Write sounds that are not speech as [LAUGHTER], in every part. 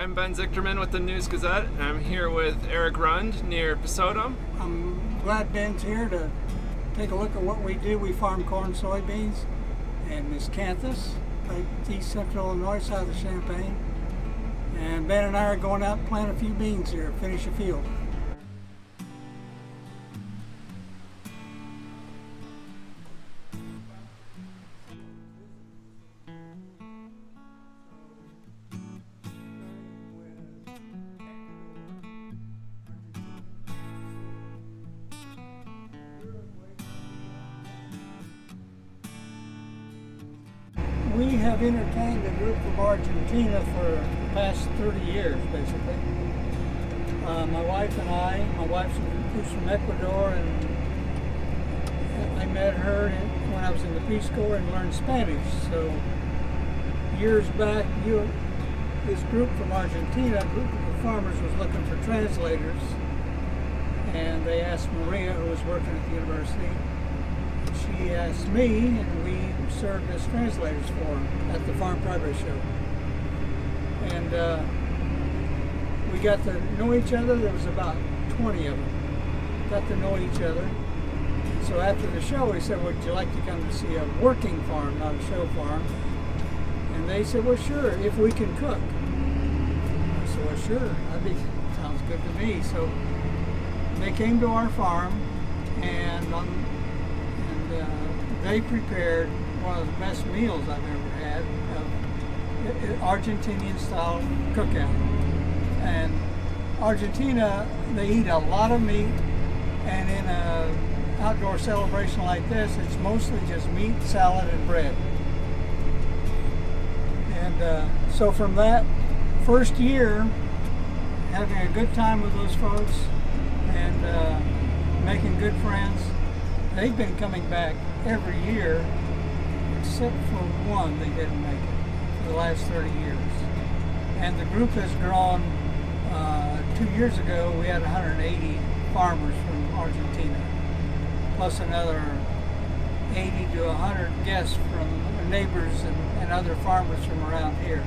I'm Ben Zigterman with the News Gazette, and I'm here with Eric Rund near Pesotum. I'm glad Ben's here to take a look at what we do. We farm corn, soybeans, and miscanthus, right east central Illinois, south of Champaign. And Ben and I are going out and plant a few beans here, finish a field. Have entertained a group from Argentina for the past 30 years, basically. Uh, my wife and I, my wife's from Ecuador, and I met her when I was in the Peace Corps and learned Spanish. So years back, you, this group from Argentina, a group of farmers was looking for translators, and they asked Maria, who was working at the university, she asked me, and we served as translators for her at the Farm Progress Show. And uh, we got to know each other. There was about 20 of them. Got to know each other. So after the show, we said, "Would you like to come to see a working farm, not a show farm?" And they said, "Well, sure, if we can cook." I said, "Well, sure. That be sounds good to me." So they came to our farm, and on and uh, they prepared one of the best meals I've ever had, of Argentinian style cookout. And Argentina, they eat a lot of meat, and in an outdoor celebration like this, it's mostly just meat, salad, and bread. And uh, so from that first year, having a good time with those folks and uh, making good friends, they've been coming back every year, except for one they didn't make it for the last 30 years. And the group has grown. Uh, two years ago, we had 180 farmers from Argentina, plus another 80 to 100 guests from neighbors and, and other farmers from around here.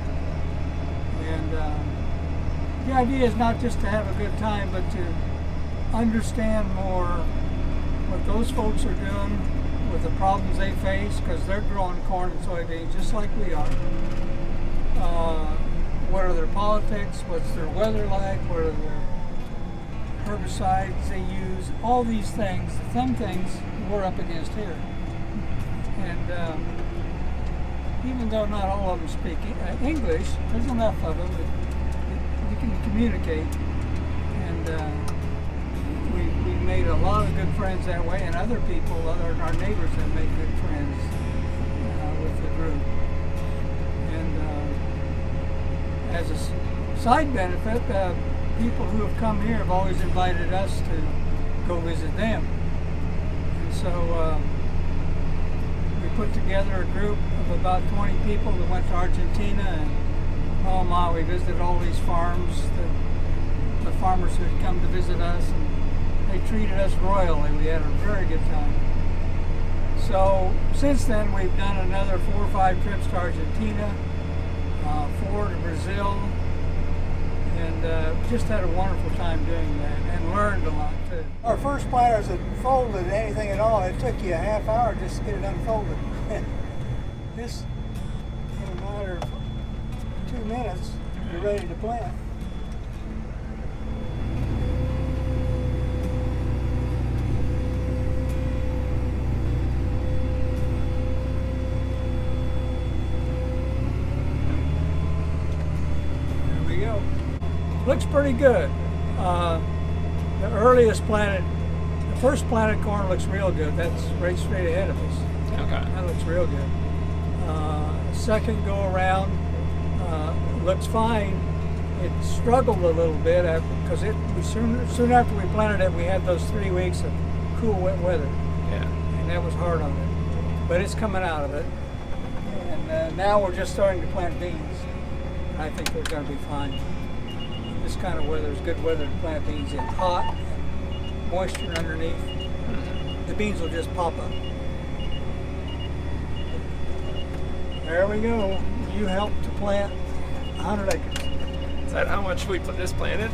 And uh, the idea is not just to have a good time, but to understand more what those folks are doing with the problems they face because they're growing corn and soybeans just like we are. Uh, what are their politics? What's their weather like? What are their herbicides they use? All these things, some things we're up against here. And um, even though not all of them speak uh, English, there's enough of them that you can communicate. And uh, we, we made a lot of good friends that way, and other people, other our neighbors, have made good friends uh, with the group. And uh, as a side benefit, uh, people who have come here have always invited us to go visit them. And so uh, we put together a group of about 20 people that went to Argentina, and my, we visited all these farms. The, the farmers who had come to visit us, and they treated us royally. We had a very good time. So since then, we've done another four or five trips to Argentina, uh, four to Brazil, and uh, just had a wonderful time doing that and learned a lot too. Our first planters that folded anything at all, it took you a half hour just to get it unfolded. [LAUGHS] this, in a matter of two minutes, you're ready to plant. Looks pretty good. Uh, the earliest planted, the first planted corn looks real good. That's right straight ahead of us. Okay. That looks real good. Uh, second go around uh, looks fine. It struggled a little bit because it we soon soon after we planted it, we had those three weeks of cool wet weather, Yeah. and that was hard on it. But it's coming out of it, and uh, now we're just starting to plant beans. I think we're going to be fine. This kind of weather is good weather to plant beans in. Hot, and moisture underneath. Mm-hmm. The beans will just pop up. There we go. You helped to plant 100 acres. Is that how much we put this planted?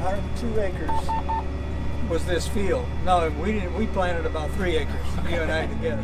102 acres was this field. No, we didn't. We planted about three acres, you and I together.